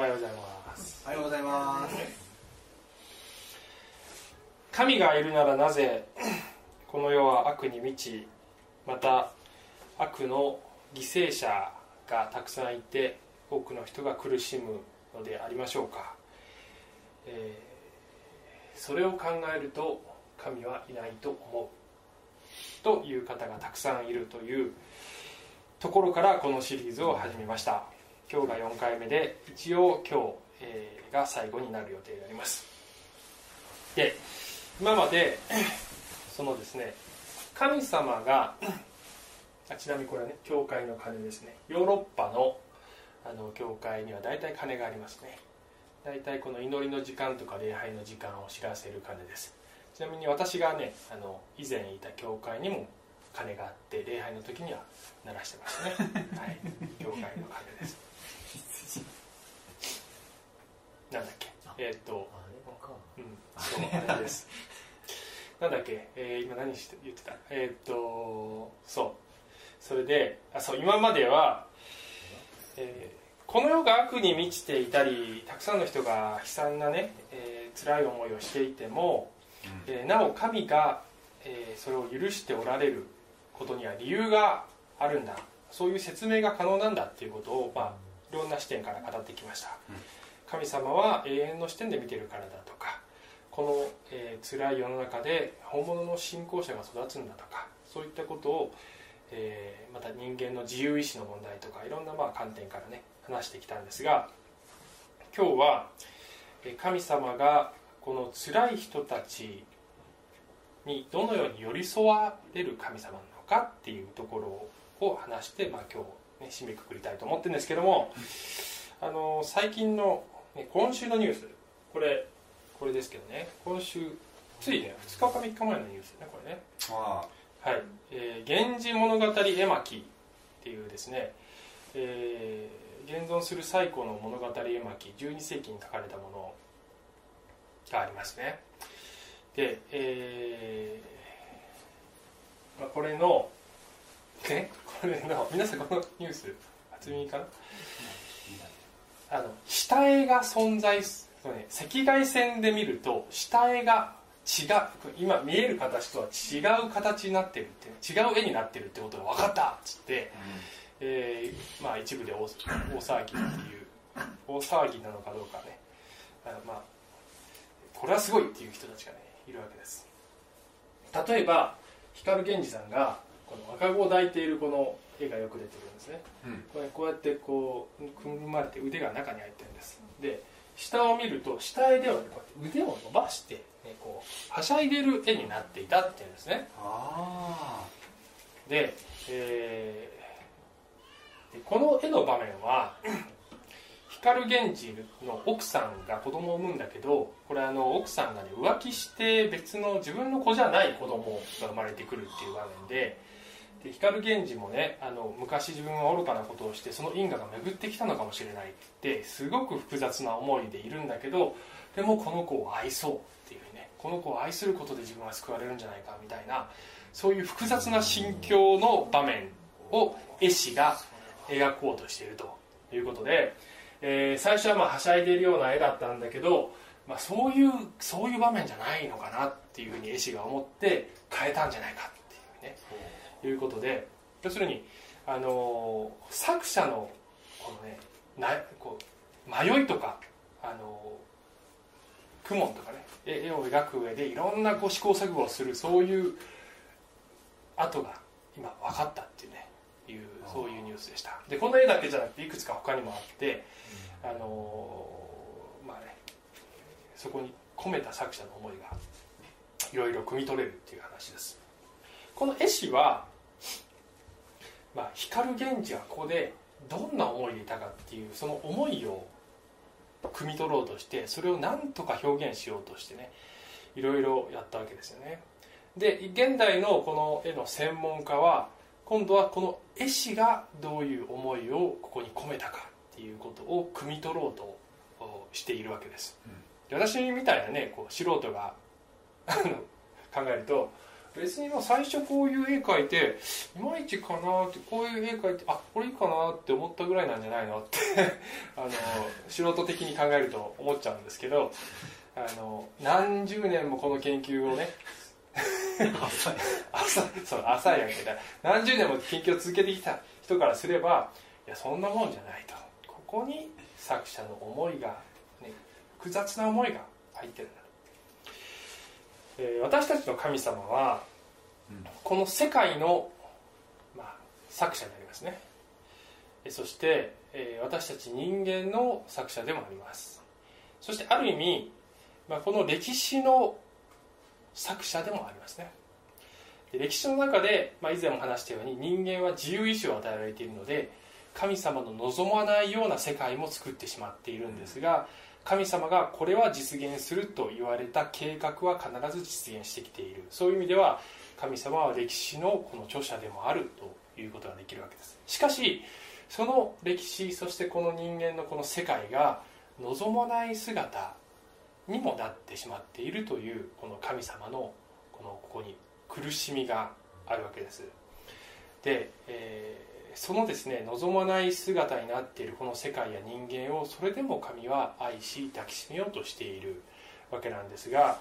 おはようございます。おはようございます。神がいるならなぜこの世は悪に満ちまた悪の犠牲者がたくさんいて多くの人が苦しむのでありましょうか、えーそれを考えると神はいないと思う。という方がたくさんいるというところからこのシリーズを始めました。今日が4回目で一応今日、えーが最後になる予定であります。で今まで そのですね神様があちなみにこれはね教会の鐘ですね。ヨーロッパのあの教会には大体鐘がありますね。大体この祈りの時間とか礼拝の時間を知らせる鐘です。ちなみに私がねあの以前いた教会にも鐘があって礼拝の時には鳴らしてましたね。はい。教会の鐘ですなんだっけ？えーっとうん、そうあれです。なんだっけ、えー今何して言ってた？えーっと、そう。それで、あ、そう、今までは、えーこの世が悪に満ちていたり、たくさんの人が悲惨なね、えー辛い思いをしていても、えーなお神が、えーそれを許しておられることには理由があるんだ。そういう説明が可能なんだっていうことを、まあ、いろんな視点から語ってきました。神様は永遠の視点で見てるからだとかこの、えー辛い世の中で本物の信仰者が育つんだとかそういったことを、えーまた人間の自由意志の問題とかいろんなまあ観点からね話してきたんですが今日は神様がこの辛い人たちにどのように寄り添われる神様なのかっていうところを話して、まあ、今日、ね、締めくくりたいと思ってるんですけどもあの最近の、今週のニュース。これこれですけどね。今週ついね2日か3日前のニュースねこれね。あはい「えー源氏物語絵巻」っていうですね、えー現存する最古の物語絵巻12世紀に書かれたものがありますね。で、えーまあ、これのね これの皆さんこのニュース初耳かな？あの下絵が存在す、ね、赤外線で見ると下絵が違う今見える形とは違う形になってるって違う絵になってるってことが分かったっつって、えーまあ、一部で大大騒ぎっていう大騒ぎなのかどうかね。あのまあこれはすごいっていう人たちがねいるわけです。例えば光源氏さんがこの赤子を抱いているこの絵がよく出てるんですね。うん。これこうやってこう組まれて腕が中に入ってるんです。で下を見ると下絵ではねこうやって腕を伸ばして、ね、こうはしゃいでる絵になっていたっていうんですね。あで,、えーでこの絵の場面は光源氏の奥さんが子供を産むんだけどこれあの奥さんがね浮気して別の自分の子じゃない子供が生まれてくるっていう場面でで光源氏もねあの昔自分は愚かなことをしてその因果が巡ってきたのかもしれないってすごく複雑な思いでいるんだけどでもこの子を愛そうっていうねこの子を愛することで自分は救われるんじゃないかみたいなそういう複雑な心境の場面を絵師が描こうとしているということで、えー最初はまあはしゃいでいるような絵だったんだけど、まあ、そういうそういう場面じゃないのかなっていうふうに絵師が思って変えたんじゃないかっていうね。いうことで要するに、あの作者のこのねなこう迷いとか、あのー苦悶とかね絵を描く上でいろんなこう試行錯誤をするそういう跡が今分かったっていうねいうそういうニュースでした。でこの絵だけじゃなくていくつか他にもあって、あのまあねそこに込めた作者の思いがいろいろ汲み取れるっていう話です。この絵師は、まあ、光源氏はここでどんな思いでいたかっていうその思いを汲み取ろうとしてそれを何とか表現しようとしてねいろいろやったわけですよね。で現代のこの絵の専門家は今度はこの絵師がどういう思いをここに込めたかっていうことを汲み取ろうとおしているわけです、で私みたいなねこう素人が考えると別にもう最初こういう絵描いていまいちかなってこういう絵描いてあこれいいかなって思ったぐらいなんじゃないのって あの素人的に考えると思っちゃうんですけどあの何十年もこの研究をね 浅いそう浅いわけだ何十年も研究を続けてきた人からすればいやそんなもんじゃないと。ここに作者の思いが、ね、複雑な思いが入ってるんだえー、私たちの神様は、この世界の、まあ、作者でありますね。そして、えー、私たち人間の作者でもあります。そしてある意味、まあ、この歴史の作者でもありますね。歴史の中で、まあ、以前も話したように人間は自由意志を与えられているので神様の望まないような世界も作ってしまっているんですが、神様がこれは実現すると言われた計画は必ず実現してきている。そういう意味では神様は歴史のこの著者でもあるということができるわけです。しかしその歴史そしてこの人間のこの世界が望まない姿にもなってしまっているというこの神様のこのここに苦しみがあるわけです。で、えそのですね望まない姿になっているこの世界や人間をそれでも神は愛し抱きしめようとしているわけなんですが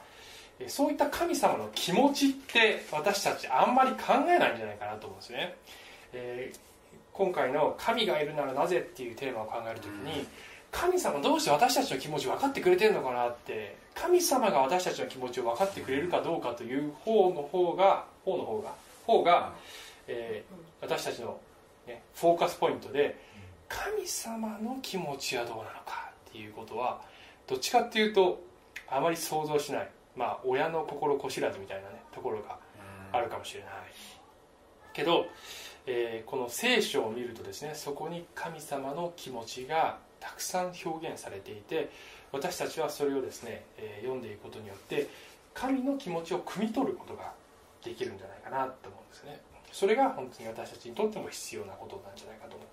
そういった神様の気持ちって私たちあんまり考えないんじゃないかなと思うんですね、えー、今回の「神がいるならなぜ?」っていうテーマを考える時に神様どうして私たちの気持ち分かってくれてるのかなって神様が私たちの気持ちを分かってくれるかどうかという方の方が方の方が方が、えー、私たちのね、フォーカスポイントで神様の気持ちはどうなのかっていうことはどっちかっていうとあまり想像しない。まあ親の心子知らずみたいなねところがあるかもしれない。けど、えー、この聖書を見るとですねそこに神様の気持ちがたくさん表現されていて私たちはそれをですね、えー、読んでいくことによって神の気持ちを汲み取ることができるんじゃないかなと思うんですねそれが本当に私たちにとっても必要なことなんじゃないかと思う。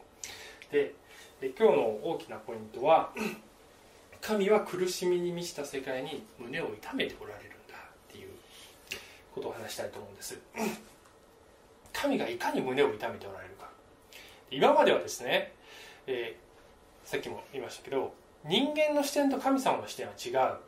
で今日の大きなポイントは 神は苦しみに満ちた世界に胸を痛めておられるんだっていうことを話したいと思うんです。神がいかに胸を痛めておられるか。今まではですね、えー、さっきも言いましたけど人間の視点と神様の視点は違う、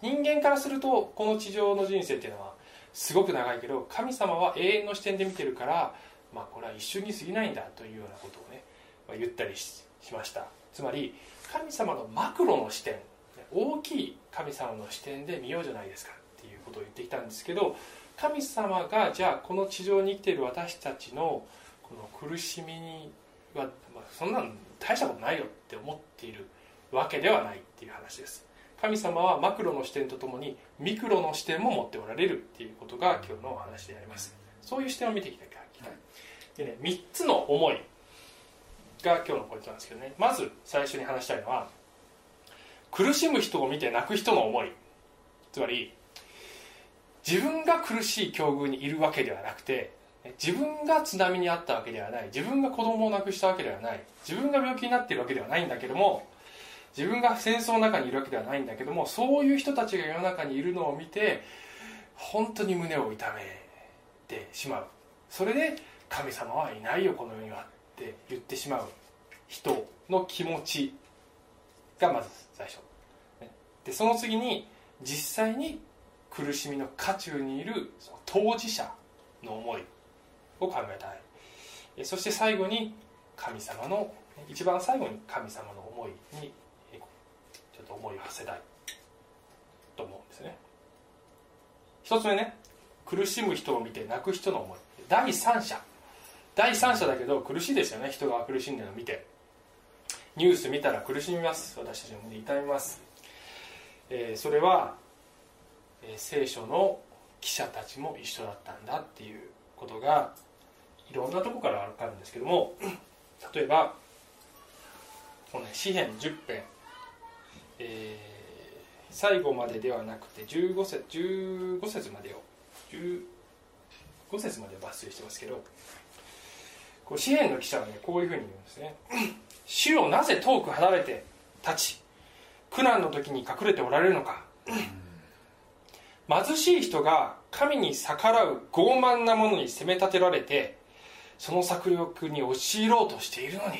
人間からするとこの地上の人生っていうのはすごく長いけど神様は永遠の視点で見てるから、まあ、これは一瞬に過ぎないんだというようなことをね、まあ、言ったりしました。つまり神様のマクロの視点大きい神様の視点で見ようじゃないですかっていうことを言ってきたんですけど神様がじゃあこの地上に生きている私たちのこの苦しみには、まあ、そんなの大したことないよって思っているわけではないっていう話です。神様はマクロの視点とともにミクロの視点も持っておられるっていうことが今日のお話であります。そういう視点を見ていきたいでね3つの思いが今日のポイントなんですけどね。まず最初に話したいのは苦しむ人を見て泣く人の思い。つまり自分が苦しい境遇にいるわけではなくて自分が津波にあったわけではない。自分が子供を亡くしたわけではない。自分が病気になっているわけではないんだけども自分が戦争の中にいるわけではないんだけどもそういう人たちが世の中にいるのを見て本当に胸を痛めてしまう。それで神様はいないよこの世にはって言ってしまう人の気持ちがまず最初。でその次に実際に苦しみの渦中にいる当事者の思いを考えたい。そして最後に神様の一番最後に神様の思いに思いを馳せたいと思うんですね。一つ目ね苦しむ人を見て泣く人の思い。第三者。第三者だけど苦しいですよね。人が苦しんでるのを見て。ニュース見たら苦しみます。私たちの胸痛みます、えー、それは、えー、聖書の記者たちも一緒だったんだっていうことがいろんなとこから分かるんですけども例えばこの、ね、詩篇10編。えー、最後までではなくて15節 ,15 節までを15節まで抜粋してますけどこう詩篇の記者はねこういうふうに言うんですね「主をなぜ遠く離れて立ち苦難の時に隠れておられるのか」貧しい人が神に逆らう傲慢な者に責め立てられてその策略に陥ろうとしているのにっ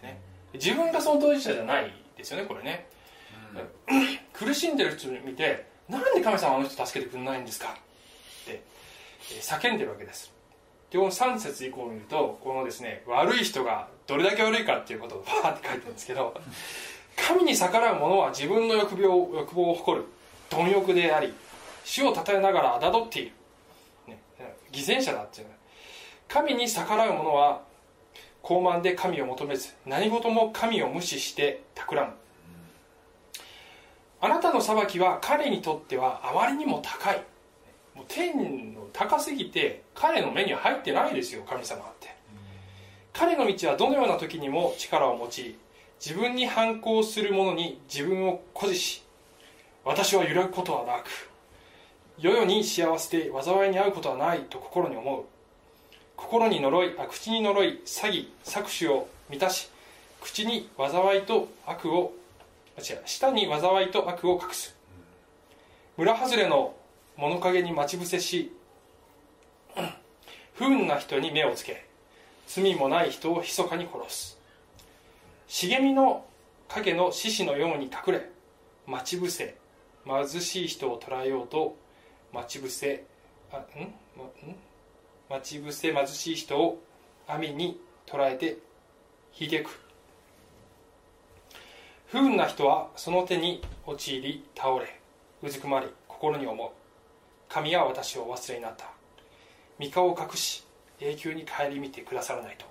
てね。自分がその当事者じゃないですよねこれね、苦しんでる人を見てなんで神様あの人助けてくれないんですか？って叫んでるわけです。でこの3節以降を見るとこのですね悪い人がどれだけ悪いかっていうことを バーって書いてるんですけど神に逆らう者は自分の欲望欲望を誇る貪欲であり主を称えながら侮っている、ね、偽善者だっていうの神に逆らう者は高慢で神を求めず何事も神を無視して企む。あなたの裁きは彼にとってはあまりにも高い。もう天の高すぎて彼の目には入ってないですよ神様って。彼の道はどのような時にも力を持ち自分に反抗する者に自分を誇示し私は揺らぐことはなく世々に幸せで災いに遭うことはないと心に思う。心に呪いあ口に呪い詐欺搾取を満たし口に災いと悪を違う。舌に災いと悪を隠す。村外れの物陰に待ち伏せし 不運な人に目をつけ罪もない人を密かに殺す。茂みの影の獅子のように隠れ待ち伏せ貧しい人を捕らえようと待ち伏せあん？ん？待ち伏せ貧しい人を網に捕らえてひげく。不運な人はその手に陥り倒れうずくまり心に思う。神は私をお忘れになった。三顔を隠し永久に顧みてくださらないと、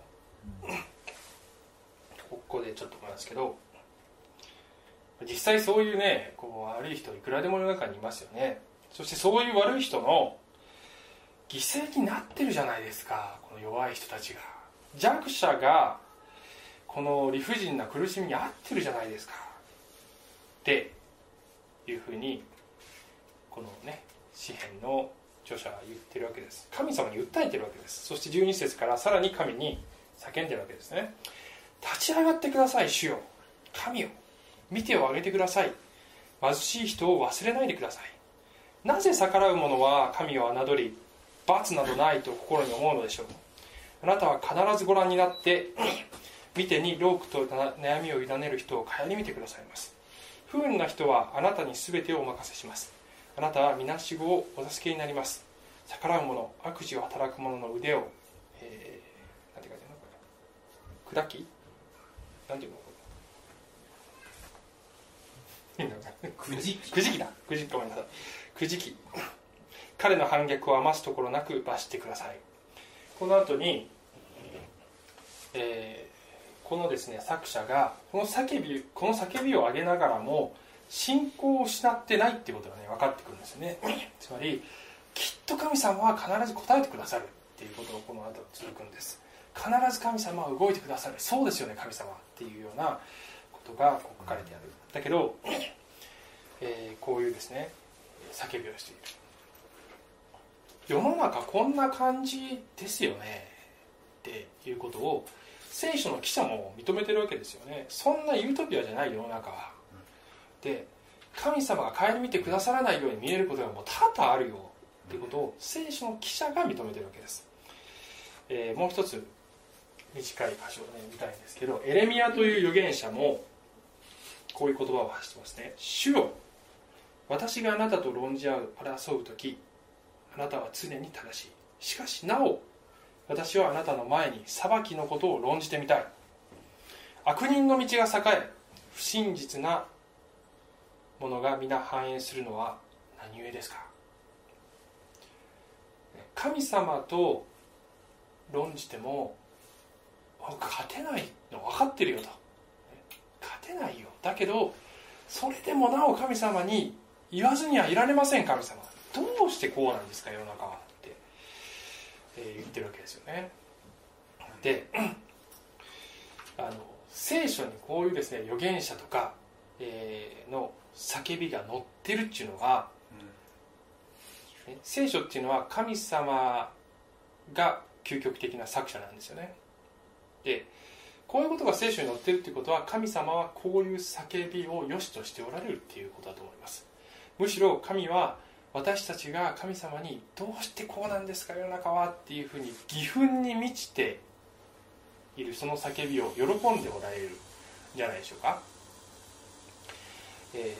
ここでちょっと思いますけど実際そういうねこう悪い人いくらでも世の中にいますよね。そしてそういう悪い人の犠牲になってるじゃないですかこの弱い人たちが。弱者がこの理不尽な苦しみに遭ってるじゃないですか。っていうふうにこのね詩篇の著者は言ってるわけです。神様に訴えてるわけです。そして12節からさらに神に叫んでるわけですね。立ち上がってください主よ。神よ。見てを上げてください。貧しい人を忘れないでください。なぜ逆らう者は神を侮り罰などないと心に思うのでしょう。あなたは必ずご覧になって見てにロークと悩みを委ねる人を顧みてくださいます。不運な人はあなたに全てをお任せします。あなたはみなしごをお助けになります。逆らう者悪事を働く者の腕を、えー、なんて書いてあるの？砕き？なんていうの？くじき。くじきだ。くじきごめんなさい。くじき。彼の反逆を余すところなく罰してください。この後に、えー、このですね作者がこの叫びこの叫びを上げながらも信仰を失ってないっていうことがね分かってくるんですよね。つまりきっと神様は必ず答えてくださるっていうことをこの後続くんです。必ず神様は動いてくださる。そうですよね神様っていうようなことがこ書かれてある。だけど、えー、こういうですね叫びをしている。世の中こんな感じですよね。っていうことを聖書の記者も認めてるわけですよね。そんなユートピアじゃない世の中は。で神様が顧みてくださらないように見えることがもう多々あるよっていうことを聖書の記者が認めてるわけです、えー、もう一つ短い箇所をね見たいんですけどエレミアという預言者もこういう言葉を発してますね「主よ私があなたと論じ合う争う時あなたは常に正しい。しかしなお私はあなたの前に裁きのことを論じてみたい。悪人の道が栄え不真実なものが皆反映するのは何故ですか？神様と論じても勝てないの分かってるよと。勝てないよ。だけどそれでもなお神様に言わずにはいられません神様。どうしてこうなんですか世の中は、えー、言ってるわけですよね。であの聖書にこういうですね預言者とか、えー、の叫びが載ってるっていうのが、うん、聖書っていうのは神様が究極的な作者なんですよね。でこういうことが聖書に載ってるっていうことは神様はこういう叫びを良しとしておられるっていうことだと思います。むしろ神は私たちが神様にどうしてこうなんですか世の中はっていうふうに義憤に満ちているその叫びを喜んでおられるんじゃないでしょうか、え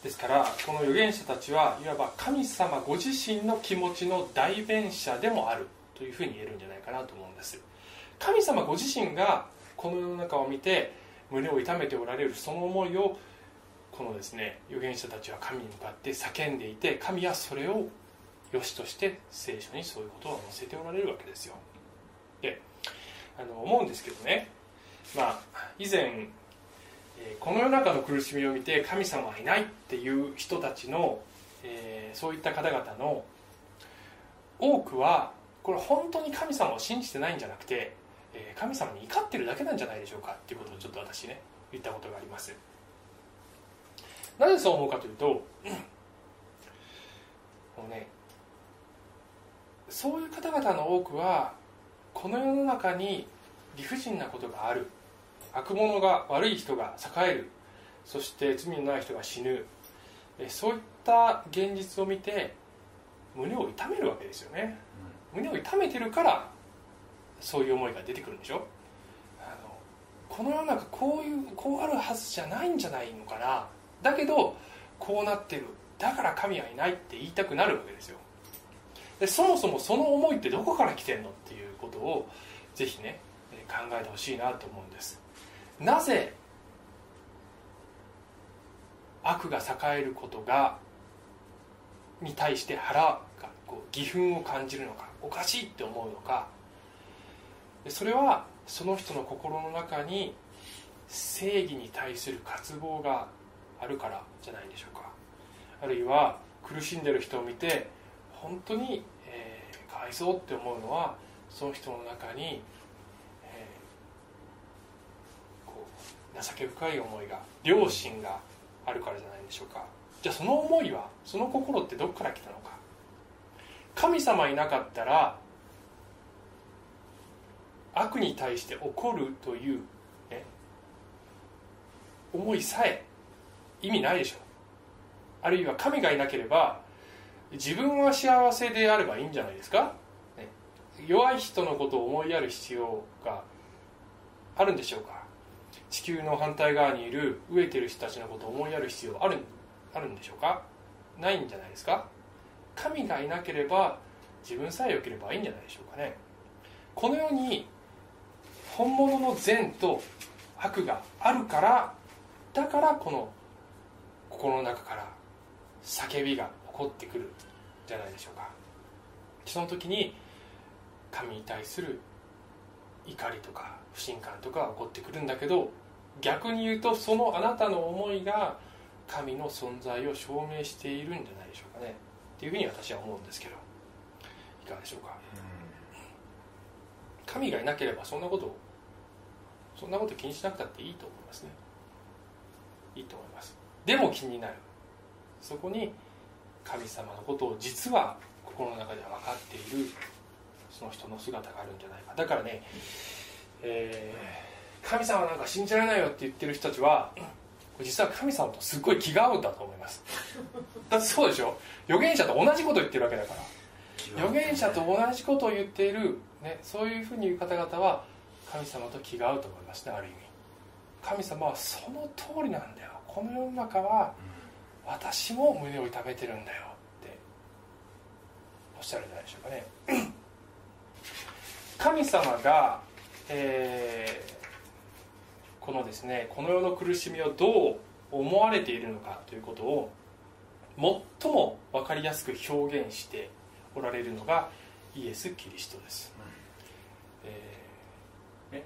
ー、ですからこの預言者たちはいわば神様ご自身の気持ちの代弁者でもあるというふうに言えるんじゃないかなと思うんです。神様ご自身がこの世の中を見て胸を痛めておられるその思いをこのですね預言者たちは神に向かって叫んでいて神はそれを良しとして聖書にそういうことを載せておられるわけですよ。であの思うんですけどね。まあ以前この世の中の苦しみを見て神様はいないっていう人たちの、えー、そういった方々の多くはこれ本当に神様を信じてないんじゃなくて神様に怒ってるだけなんじゃないでしょうかっていうことをちょっと私ね言ったことがあります。なぜそう思うかというと、もうねそういう方々の多くはこの世の中に理不尽なことがある。悪者が悪い人が栄える。そして罪のない人が死ぬ。そういった現実を見て胸を痛めるわけですよね、胸を痛めてるからそういう思いが出てくるんでしょ。あのこの世の中こういうこうあるはずじゃないんじゃないのかなだけどこうなってる。だから神はいないって言いたくなるわけですよ。でそもそもその思いってどこから来てんのっていうことをぜひね考えてほしいなと思うんです。なぜ悪が栄えることがに対して腹がこう義憤を感じるのかおかしいって思うのか。それはその人の心の中に正義に対する渇望があるからじゃないでしょうか。あるいは苦しんでる人を見て本当に、えー、かわいそうって思うのはその人の中に、えー、こう情け深い思いが良心があるからじゃないでしょうか。じゃあその思いはその心ってどこから来たのか。神様いなかったら悪に対して怒るという、ね、思いさえ意味ないでしょ。あるいは神がいなければ自分は幸せであればいいんじゃないですか、ね、弱い人のことを思いやる必要があるんでしょうか。地球の反対側にいる飢えてる人たちのことを思いやる必要あるあるんでしょうか。ないんじゃないですか。神がいなければ自分さえ良ければいいんじゃないでしょうかね。この世に本物の善と悪があるからだからこの心の中から叫びが起こってくるじゃないでしょうか。その時に神に対する怒りとか不信感とかが起こってくるんだけど逆に言うとそのあなたの思いが神の存在を証明しているんじゃないでしょうかね。っていうふうに私は思うんですけど。いかがでしょうか、神がいなければそんなことそんなこと気にしなくたっていいと思いますね。いいと思いますでも気になる。そこに神様のことを実は心の中では分かっている。その人の姿があるんじゃないか。だからね、えー、神様なんか信じられないよって言ってる人たちは実は神様とすっごい気が合うんだと思います。だってそうでしょ？預言者と同じこと言ってるわけだから。預言者と同じことを言っている、ね、そういうふうに言う方々は神様と気が合うと思いますねある意味。神様はその通りなんだよ。この世の中は私も胸を痛めてるんだよっておっしゃるんじゃないでしょうかね。神様が、えー、このですねこの世の苦しみをどう思われているのかということを最も分かりやすく表現しておられるのがイエス・キリストです、えーね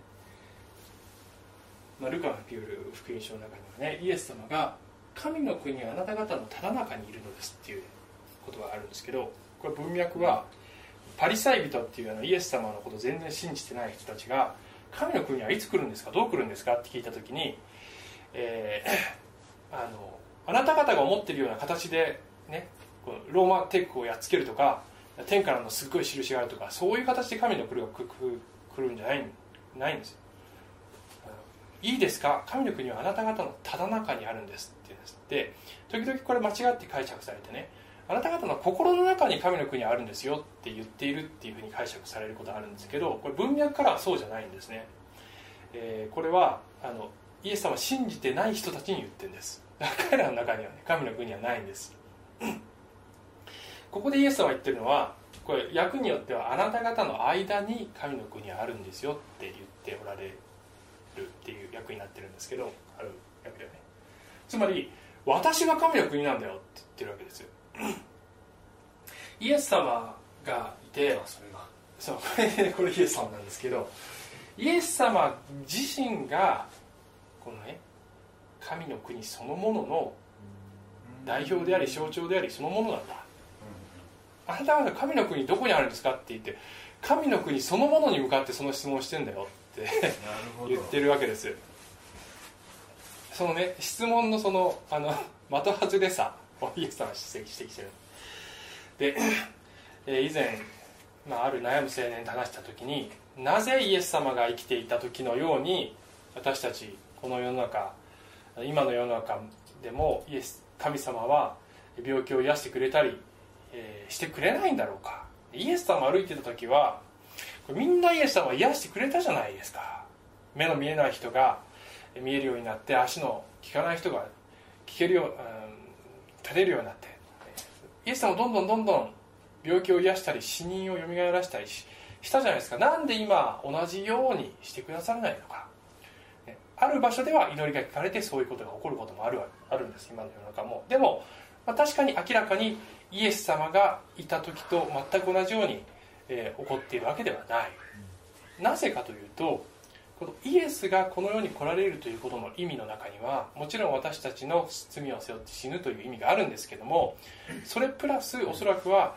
まあ、ルカの福音書の中にはねイエス様が神の国はあなた方のただ中にいるのですっていうことがあるんですけどこれ文脈はパリサイ人っていうあのイエス様のことを全然信じてない人たちが神の国はいつ来るんですかどう来るんですかって聞いた時に、えー、あのあなた方が思ってるような形でねローマ帝国をやっつけるとか天からのすっごい印があるとかそういう形で神の国が来るんじゃないないんですよ。いいですか？神の国はあなた方のただ中にあるんですって言うんですで時々これ間違って解釈されてね。あなた方の心の中に神の国あるんですよって言っているっていうふうに解釈されることあるんですけどこれ文脈からはそうじゃないんですね、えー、これはあのイエス様を信じてない人たちに言ってるんです。彼らの中にはね神の国はないんです。ここでイエス様が言ってるのはこれ訳によってはあなた方の間に神の国はあるんですよって言っておられるっていう訳になってるんですけどある訳でね。つまり私が神の国なんだよって言ってるわけですよ。イエス様がいてそうこれ これイエス様なんですけどイエス様自身がこのね神の国そのものの代表であり象徴でありそのものなんだ。あなた方神の国どこにあるんですかって言って神の国そのものに向かってその質問をしてんだよ。言ってるわけですそのね質問のそのあの 的外れさをイエス様は指摘してる。で、え以前、まあ、ある悩む青年と話した時になぜイエス様が生きていた時のように私たちこの世の中今の世の中でもイエス神様は病気を癒してくれたり、えー、してくれないんだろうか。イエス様歩いてた時はみんなイエス様は癒してくれたじゃないですか。目の見えない人が見えるようになって足の効かない人が聞けるよう、うん、立てるようになって。イエス様どんどんどんどん病気を癒したり死人をよみがえらしたりしたじゃないですか。なんで今同じようにしてくださらないのか。ある場所では祈りが聞かれてそういうことが起こることもあるあるんです。今の世の中も。でも、まあ、確かに明らかにイエス様がいた時と全く同じように、えー、起こっているわけではない。なぜかというとこのイエスがこの世に来られるということの意味の中にはもちろん私たちの罪を背負って死ぬという意味があるんですけどもそれプラスおそらくは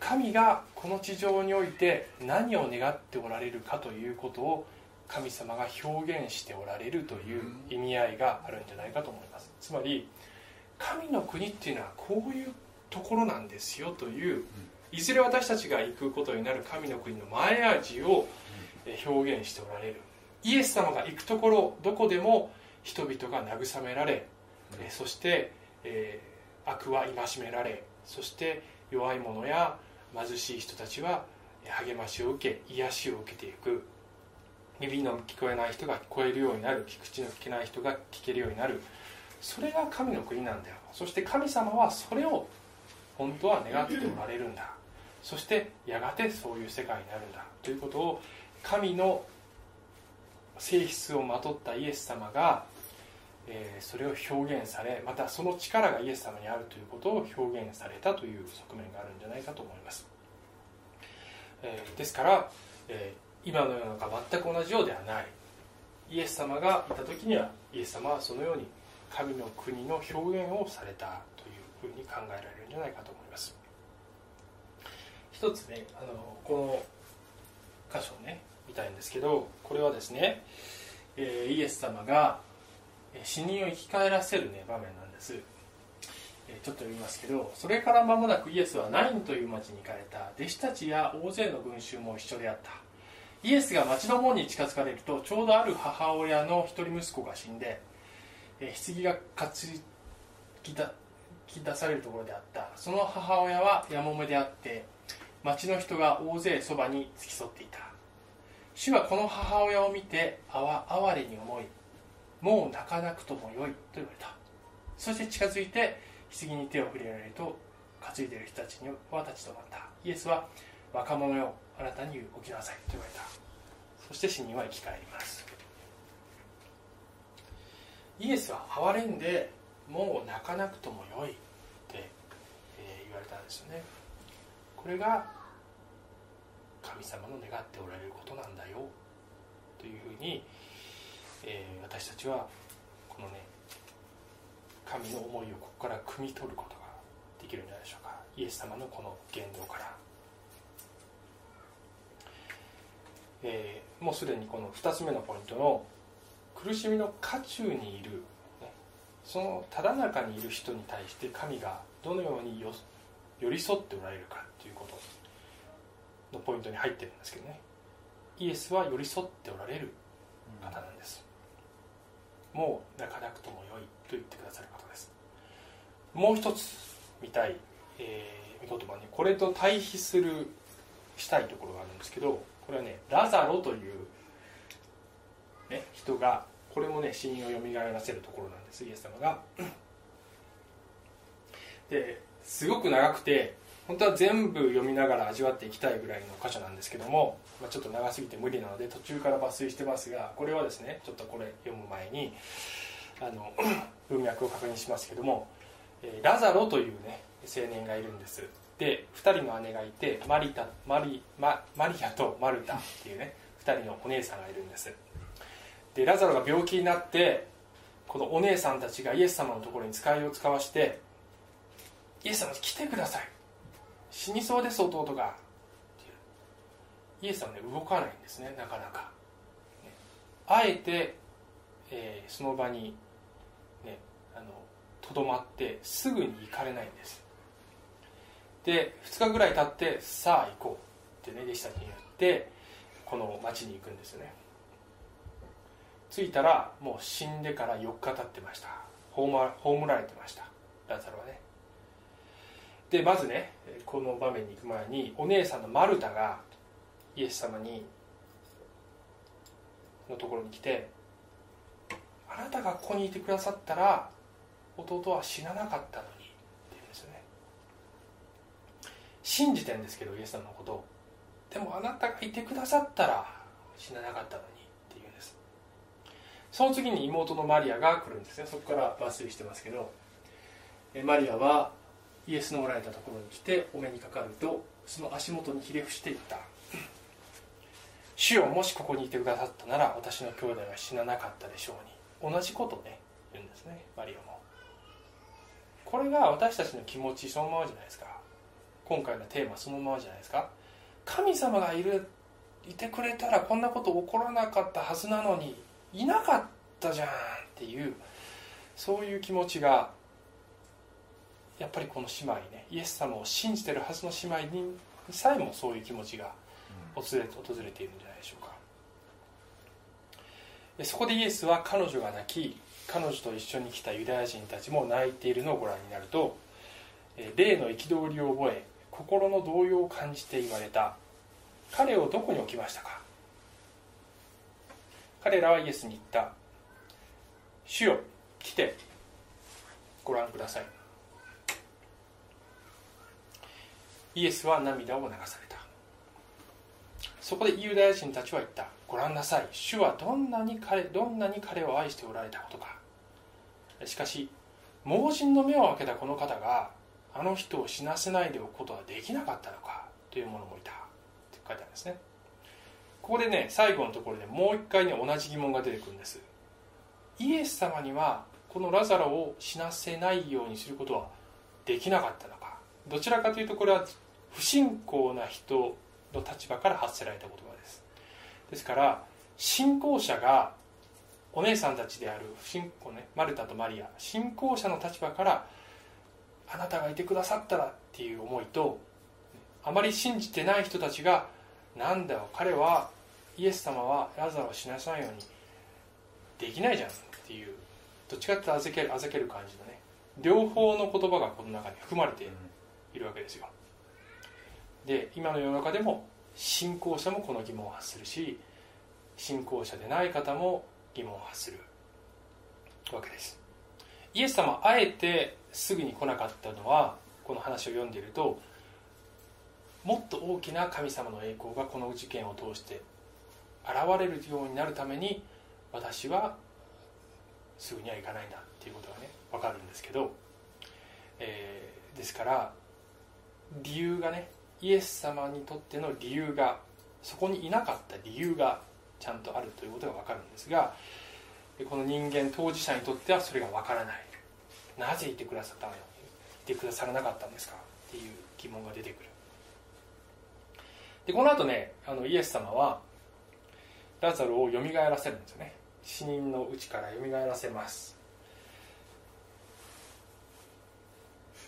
神がこの地上において何を願っておられるかということを神様が表現しておられるという意味合いがあるんじゃないかと思います。つまり神の国っていうのはこういうところなんですよといういずれ私たちが行くことになる神の国の前味を表現しておられる。イエス様が行くところどこでも人々が慰められ、うん、そして、えー、悪は戒められそして弱い者や貧しい人たちは励ましを受け癒しを受けていく。耳の聞こえない人が聞こえるようになる。聞口の聞けない人が聞けるようになる。それが神の国なんだよ。そして神様はそれを本当は願っておられるんだそしてやがてそういう世界になるんだということを神の性質をまとったイエス様が、えー、それを表現されまたその力がイエス様にあるということを表現されたという側面があるんじゃないかと思います、えー、ですから、えー、今の世の中全く同じようではない。イエス様がいた時にはイエス様はそのように神の国の表現をされたというふうに考えられるんじゃないかと思います。一つねあのこの箇所をねみたいんですけどこれはですね、えー、イエス様が死人を生き返らせる、ね、場面なんです、えー、ちょっと読みますけどそれから間もなくイエスはナインという町に行かれた。弟子たちや大勢の群衆も一緒であった。イエスが町の門に近づかれるとちょうどある母親の一人息子が死んで、えー、棺が担ぎだき出されるところであった。その母親はやもめであって町の人が大勢そばに付き添っていた。主はこの母親を見て哀れに思いもう泣かなくともよいと言われた。そして近づいて棺に手を触れられると担いでいる人たちには立ち止まったイエスは若者よあなたに起きなさいと言われた。そして死人は生き返ります。イエスは哀れんでもう泣かなくともよいって、え言われたんですよね。これが神様の願っておられることなんだよ。というふうに、えー、私たちはこのね神の思いをここから汲み取ることができるんじゃないでしょうか。イエス様のこの言動から、えー、もうすでにこの2つ目のポイントの苦しみの渦中にいる、ね、そのただ中にいる人に対して神がどのように寄り添っておられるかということのポイントに入ってるんですけどね。イエスは寄り添っておられる方なんです、もう泣かなくともよいと言ってくださる方です。もう一つ見たいえー、御言葉にこれと対比するしたいところがあるんですけどこれはねラザロという、ね、人がこれもね死人をよみがえらせるところなんです。イエス様が。ですごく長くて本当は全部読みながら味わっていきたいぐらいの箇所なんですけども、まあ、ちょっと長すぎて無理なので途中から抜粋してますがこれはですねちょっとこれ読む前にあの 文脈を確認しますけどもえラザロというね青年がいるんです。で2人の姉がいてマリタマリママリアとマルタっていうね2人のお姉さんがいるんです。でラザロが病気になってこのお姉さんたちがイエス様のところに使いを使わしてイエス様来てください。死にそうです弟がイエス様ね動かないんですね。なかなか。ね。あえて、えー、その場にねとどまってすぐに行かれないんです。で2日ぐらい経ってさあ行こうってね弟子たちに言ってこの町に行くんですよね。着いたらもう死んでから4日経ってました。葬られてました。ラザロはね。でまずねこの場面に行く前にお姉さんのマルタがイエス様にのところに来て「あなたがここにいてくださったら弟は死ななかったのに」って言うんですよね。信じてんですけどイエス様のこと。でもあなたがいてくださったら死ななかったのにって言うんです。その次に妹のマリアが来るんですね。そこから抜粋してますけど。マリアはイエスのおられたところに来てお目にかかるとその足元にひれ伏していった。主よもしここにいてくださったなら私の兄弟は死ななかったでしょうに。同じことね言うんですねマリアも。これが私たちの気持ちそのままじゃないですか。今回のテーマそのままじゃないですか。神様がいるいてくれたらこんなこと起こらなかったはずなのにいなかったじゃんっていうそういう気持ちがやっぱりこの姉妹ねイエス様を信じてるはずの姉妹にさえもそういう気持ちが訪れ訪れているんじゃないでしょうか。そこでイエスは彼女が泣き彼女と一緒に来たユダヤ人たちも泣いているのをご覧になると霊の憤りを覚え心の動揺を感じて言われた。彼をどこに置きましたか？彼らはイエスに言った。主よ来て。ご覧くださいイエスは涙を流された。そこでユダヤ人たちは言った。ご覧なさい。主はどんなに彼どんなに彼を愛しておられたことか。しかし盲人の目を開けたこの方があの人を死なせないでおくことはできなかったのか。という者もいた。って書いてあるんですね。ここでね最後のところでもう一回ね同じ疑問が出てくるんです。イエス様にはこのラザロを死なせないようにすることはできなかったのか。どちらかというとこれは不信仰な人の立場から発せられた言葉です。ですから信仰者がお姉さんたちである不信仰、ね、マルタとマリア信仰者の立場からあなたがいてくださったらっていう思いとあまり信じてない人たちがなんだよ彼はイエス様はラザロを死なさないようにできないじゃんっていうどっちかっていうとあざけるあざける感じのね両方の言葉がこの中に含まれているわけですよ。で今の世の中でも信仰者もこの疑問を発するし信仰者でない方も疑問を発するわけです。イエス様あえてすぐに来なかったのはこの話を読んでいるともっと大きな神様の栄光がこの事件を通して現れるようになるために私はすぐにはいかないんだっていうことがね分かるんですけど、えー、ですから理由がねイエス様にとっての理由がそこにいなかった理由がちゃんとあるということが分かるんですがこの人間当事者にとってはそれが分からない。なぜいてくださったの？いてくださらなかったんですか？っていう疑問が出てくる。でこの後ねあのイエス様はラザロをよみがえらせるんですよね。死人のうちからよみがえらせます。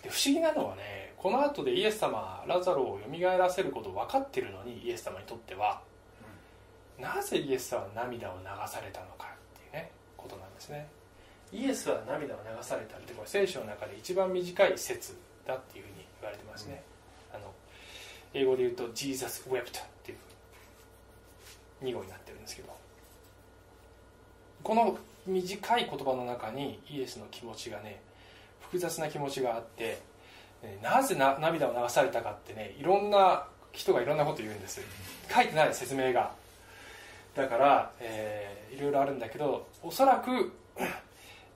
で不思議なのはねこの後でイエス様ラザロをよみがえらせること分かってるのにイエス様にとっては、なぜイエス様は涙を流されたのかっていうねことなんですね。イエスは涙を流されたってこれ聖書の中で一番短い説ったっていうふうに言われてますね、あの英語で言うと「Jesus wept」っていう2語になってるんですけど。この短い言葉の中にイエスの気持ちがね複雑な気持ちがあってなぜな涙を流されたかってねいろんな人がいろんなこと言うんです書いてない説明が。だから、えーいろいろあるんだけどおそらく、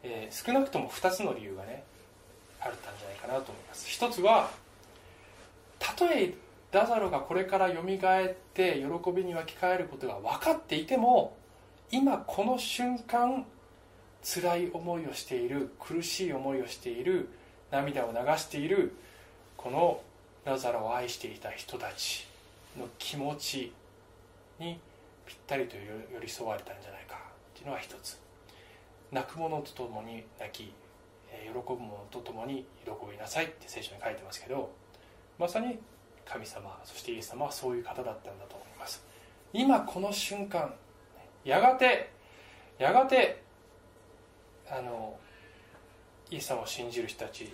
えー少なくとも2つの理由がねあったんじゃないかなと思います。一つはたとえラザロがこれからよみがえって喜びに沸き返ることが分かっていても今この瞬間辛い思いをしている苦しい思いをしている涙を流しているこのラザロを愛していた人たちの気持ちにぴったりと寄り添われたんじゃないかっていうのが一つ。泣く者と共に泣き喜ぶ者と共に喜びなさいって聖書に書いてますけどまさに神様そしてイエス様はそういう方だったんだと思います。今この瞬間やがてやがてあのイエス様を信じる人たち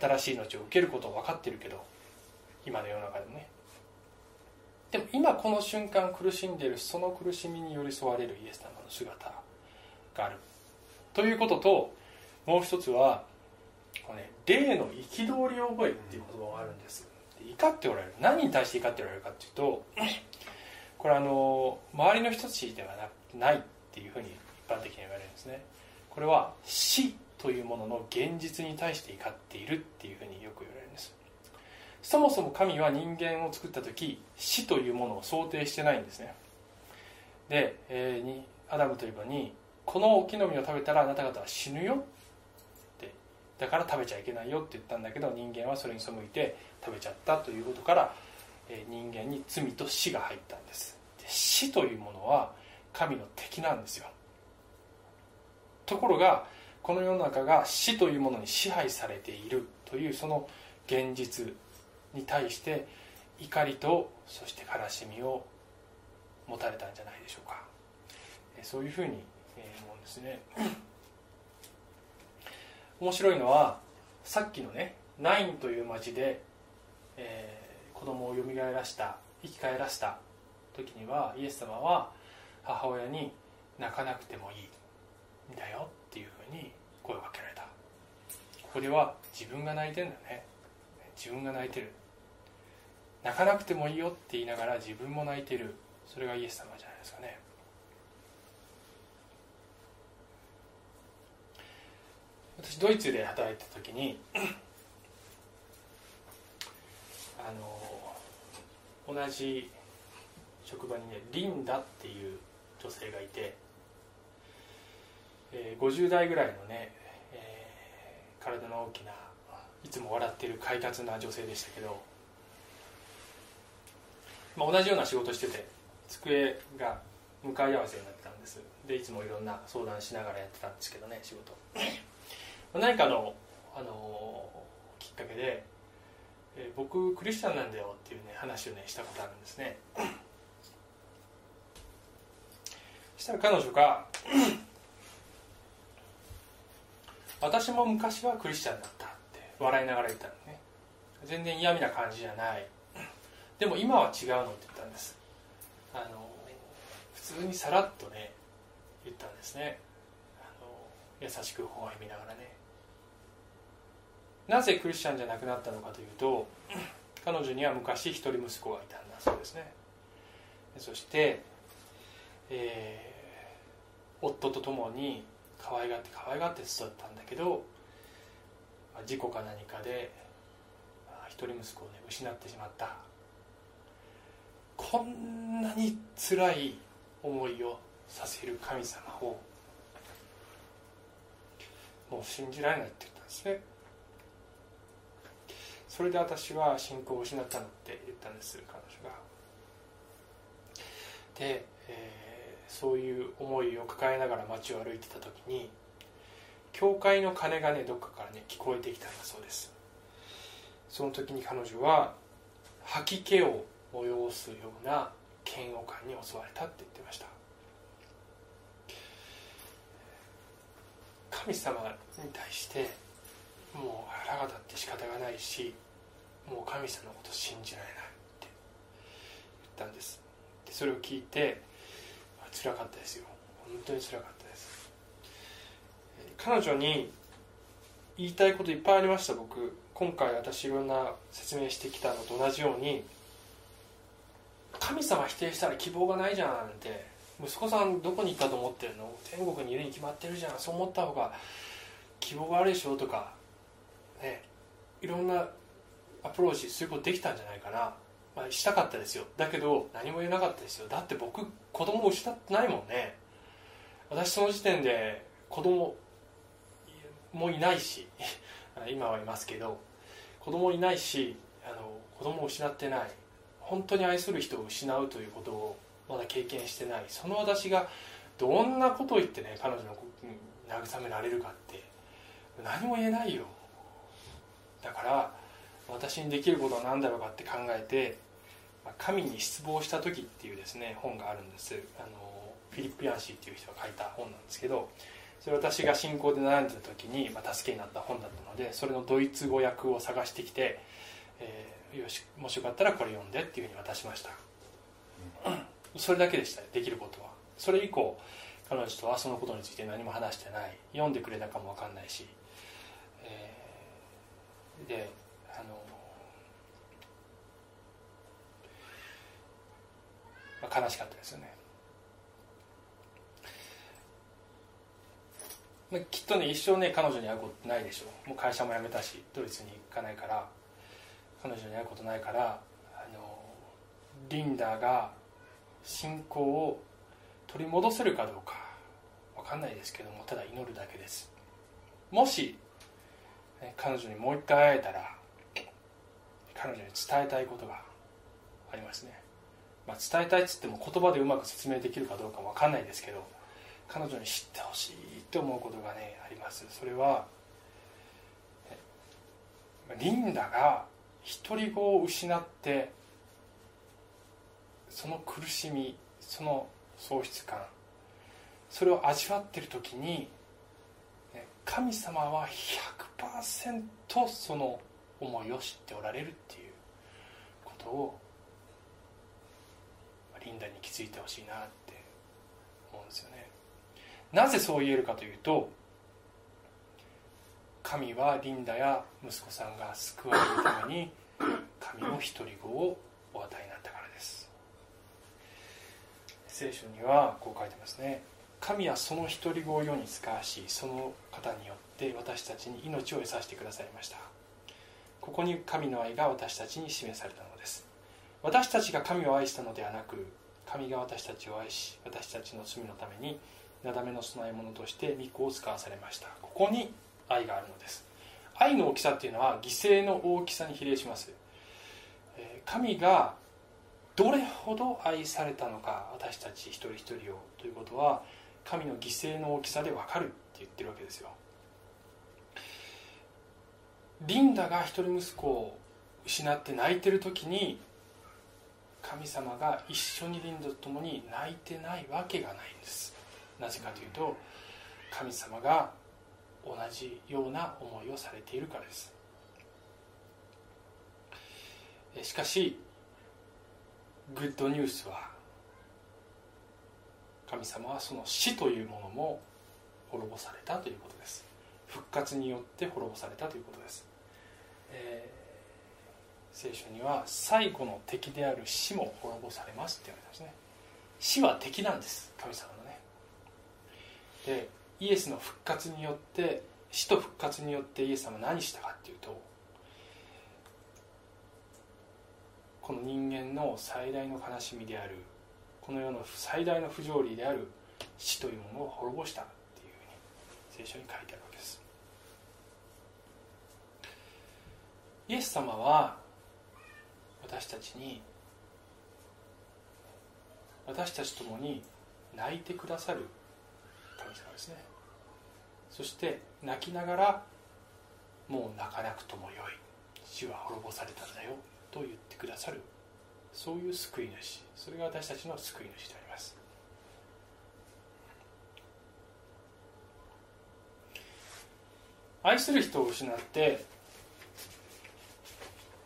新しい命を受けることを分かってるけど今の世の中でもね。でも今この瞬間苦しんでいるその苦しみに寄り添われるイエス様の姿がある。ということともう一つはこのね霊の憤りを覚えっていう言葉があるんです。怒っておられる。何に対して怒っておられるかっていうとこれあの周りの人たちではなないっていうふうに一般的に言われるんですね。これは死というものの現実に対して怒っているっていうふうによく言われるんです。そもそも神は人間を作った時死というものを想定してないんですね。で、えーにアダムとイバにこの木の実を食べたらあなた方は死ぬよってだから食べちゃいけないよって言ったんだけど人間はそれに背いて食べちゃったということから、えー人間に罪と死が入ったんです。で死というものは神の敵なんですよ。ところがこの世の中が死というものに支配されているというその現実に対して怒りとそして悲しみを持たれたんじゃないでしょうか。そういうふうに思うんですね。面白いのはさっきのねナインという町で、えー子供をよみがえらした生き返らせた時にはイエス様は母親に泣かなくてもいい。んだよっていうふうに声をかけられた。ここでは自分が泣いてるんだね。自分が泣いてる。泣かなくてもいいよって言いながら自分も泣いてる。それがイエス様じゃないですかね。私ドイツで働いた時にあの同じ職場にねリンダっていう女性がいて、えー50代ぐらいのね、えー体の大きないつも笑ってる快活な女性でしたけど、まあ、同じような仕事してて机が向かい合わせになってたんです。でいつもいろんな相談しながらやってたんですけどね仕事。何かの、あのきっかけで、えー僕クリスチャンなんだよっていうね話をねしたことあるんですね。したら彼女が私も昔はクリスチャンだったって笑いながら言ったのね。全然嫌味な感じじゃない。でも今は違うのって言ったんです。あの普通にさらっとね言ったんですね。あの優しく微笑みながらね。なぜクリスチャンじゃなくなったのかというと彼女には昔一人息子がいたんだそうですね。そして、えー夫と共に可愛がって可愛がって育ったんだけどまあ事故か何かでまあ一人息子をね失ってしまった。こんなに辛い思いをさせる神様をもう信じられないって言ったんですね。それで私は信仰を失ったのって言ったんです彼女が。で、そういう思いを抱えながら街を歩いてた時に教会の鐘がねどっかからね聞こえてきたんだそうです。その時に彼女は吐き気を催すような嫌悪感に襲われたって言ってました。神様に対してもう腹が立って仕方がないしもう神様のこと信じられないって言ったんです。でそれを聞いて辛かったですよ。本当に辛かったです。彼女に言いたいこといっぱいありました僕。今回私いろんな説明してきたのと同じように神様否定したら希望がないじゃんって。息子さんどこに行ったと思ってるの？天国にいるに決まってるじゃん。そう思った方が希望があるでしょ？とかねいろんなアプローチすることできたんじゃないかな、まあ、したかったですよ。だけど何も言えなかったですよ。だって僕子供を失ってないもんね。私その時点で子供もいないし 今はいますけど子供いないしあの子供を失ってない。本当に愛する人を失うということをまだ経験してない。その私がどんなことを言ってね彼女の慰められるかって何も言えないよ。だから私にできることは何だろうかって考えて「神に失望した時」っていうですね本があるんです。あのフィリップ・ヤンシーっていう人が書いた本なんですけどそれ私が信仰で悩んでた時に、まあ、助けになった本だったのでそれのドイツ語訳を探してきて、えー、よしもしよかったらこれ読んでっていうふうに渡しました、うん、それだけでしたできることは。それ以降彼女とはそのことについて何も話してない。読んでくれたかも分かんないし、えー、であの、まあ、悲しかったですよね。まきっとね一生ね彼女に会うことないでしょう。もう会社も辞めたしドイツに行かないから彼女に会うことないからあのリンダが信仰を取り戻せるかどうか分かんないですけどもただ祈るだけです。もし彼女にもう一回会えたら彼女に伝えたいことがありますね、まあ、伝えたいっつっても言葉でうまく説明できるかどうか分かんないですけど彼女に知ってほしいって思うことがねあります。それはリンダが独り子を失ってその苦しみその喪失感それを味わってる時に神様は100%その思いを知っておられるっていうことをリンダに気づいてほしいなって思うんですよね。なぜそう言えるかというと神はリンダや息子さんが救われるために神の独り子をお与えになったからです。聖書にはこう書いてますね。神はその独り子を世に使わしその方によって私たちに命を得させてくださいました。ここに神の愛が私たちに示されたの私たちが神を愛したのではなく神が私たちを愛し私たちの罪のためになだめの供え物として御子を使わされました。ここに愛があるのです。愛の大きさっていうのは犠牲の大きさに比例します。神がどれほど愛されたのか私たち一人一人をということは神の犠牲の大きさで分かるって言ってるわけですよ。リンダが一人息子を失って泣いてる時に神様が一緒にリンダと共に泣いてないわけがないんです。なぜかというと神様が同じような思いをされているからです。しかしグッドニュースは神様はその死というものも滅ぼされたということです。復活によって滅ぼされたということです、えー、聖書には最後の敵である死も滅ぼされますって言われてますね。死は敵なんです神様のね。でイエスの復活によって死と復活によってイエス様は何したかっていうとこの人間の最大の悲しみであるこの世の最大の不条理である死というものを滅ぼしたっていうふうに聖書に書いてあるわけです。イエス様は私たちに私たちともに泣いてくださる神様ですね。そして泣きながらもう泣かなくともよい。死は滅ぼされたんだよ。と言ってくださる。そういう救い主。それが私たちの救い主であります。愛する人を失って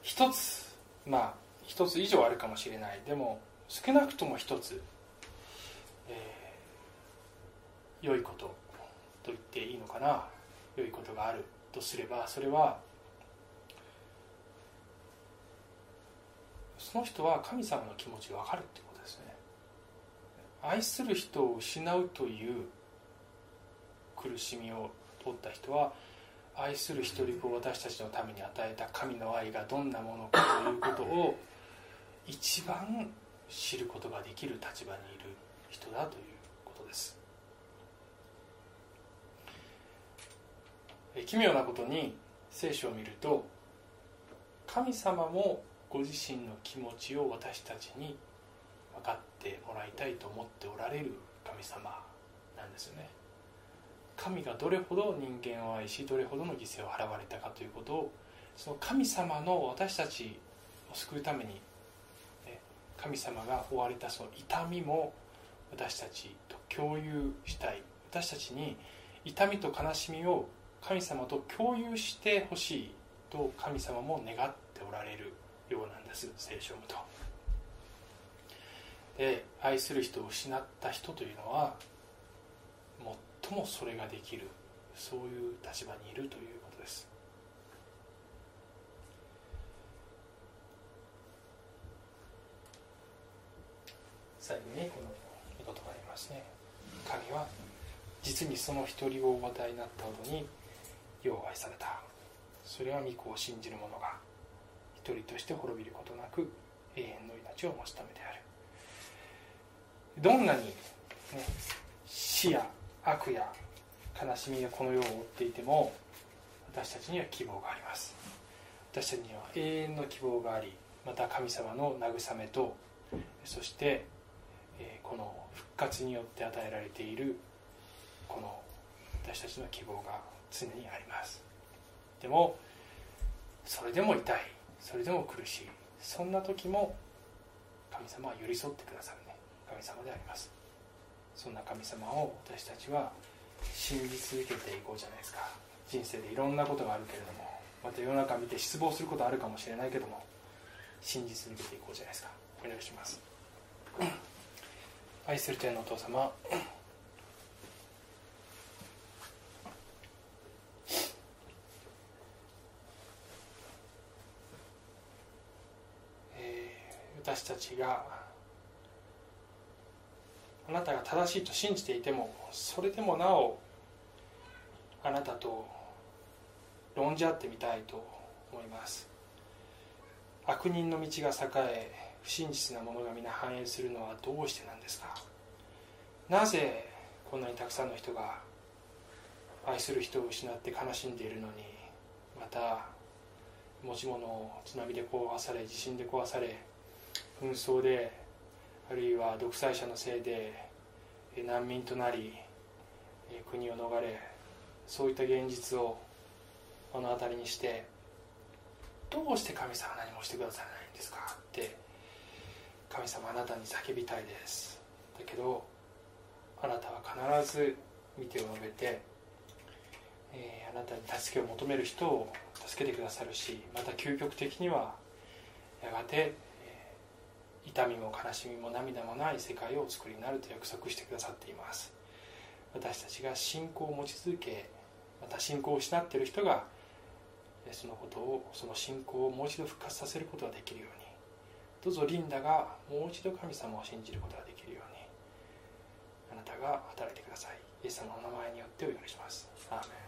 一つまあ一つ以上あるかもしれない。でも少なくとも一つ、えー、良いことと言っていいのかな。良いことがあるとすればそれはその人は神様の気持ちが分かるってことですね。愛する人を失うという苦しみを通った人は愛する一人子を私たちのために与えた神の愛がどんなものかということを一番知ることができる立場にいる人だということです。奇妙なことに聖書を見ると神様もご自身の気持ちを私たちに分かってもらいたいと思っておられる神様なんですよね。神がどれほど人間を愛しどれほどの犠牲を払われたかということをその神様の私たちを救うために神様が負われたその痛みも私たちと共有したい私たちに痛みと悲しみを神様と共有してほしいと神様も願っておられるようなんです聖書を読むと。で愛する人を失った人というのは最もそれができる。そういう立場にいるということです。最後にこの言葉がありますね。神は実にその一人をお与えになったほどによう愛された。それは御子を信じる者が一人として滅びることなく永遠の命を持つためである。どんなに、ね、死や悪や悲しみがこの世を覆っていても私たちには希望があります。私たちには永遠の希望がありまた神様の慰めとそしてこの復活によって与えられているこの私たちの希望が常にあります。でもそれでも痛いそれでも苦しいそんな時も神様は寄り添ってくださるね。神様であります。そんな神様を私たちは信じ続けていこうじゃないですか。人生でいろんなことがあるけれどもまた世の中見て失望することあるかもしれないけども信じ続けていこうじゃないですか。お願いします。愛する天のお父様。私たちがあなたが正しいと信じていてもそれでもなおあなたと論じ合ってみたいと思います。悪人の道が栄え不真実なものが皆繁栄するのはどうしてなんですか。なぜこんなにたくさんの人が愛する人を失って悲しんでいるのにまた持ち物を津波で壊され地震で壊され紛争であるいは独裁者のせいで難民となり国を逃れそういった現実を目の当たりにしてどうして神様は何もしてくださらないんですか？って神様あなたに叫びたいです。だけどあなたは必ず見てを述べて、えー、あなたに助けを求める人を助けてくださるしまた究極的にはやがて痛みも悲しみも涙もない世界をお作りになると約束してくださっています。私たちが信仰を持ち続けまた信仰を失っている人がそのことをその信仰をもう一度復活させることができるように。どうぞリンダがもう一度神様を信じることができるように。あなたが働いてください。イエス様のお名前によってお祈りします。アーメン。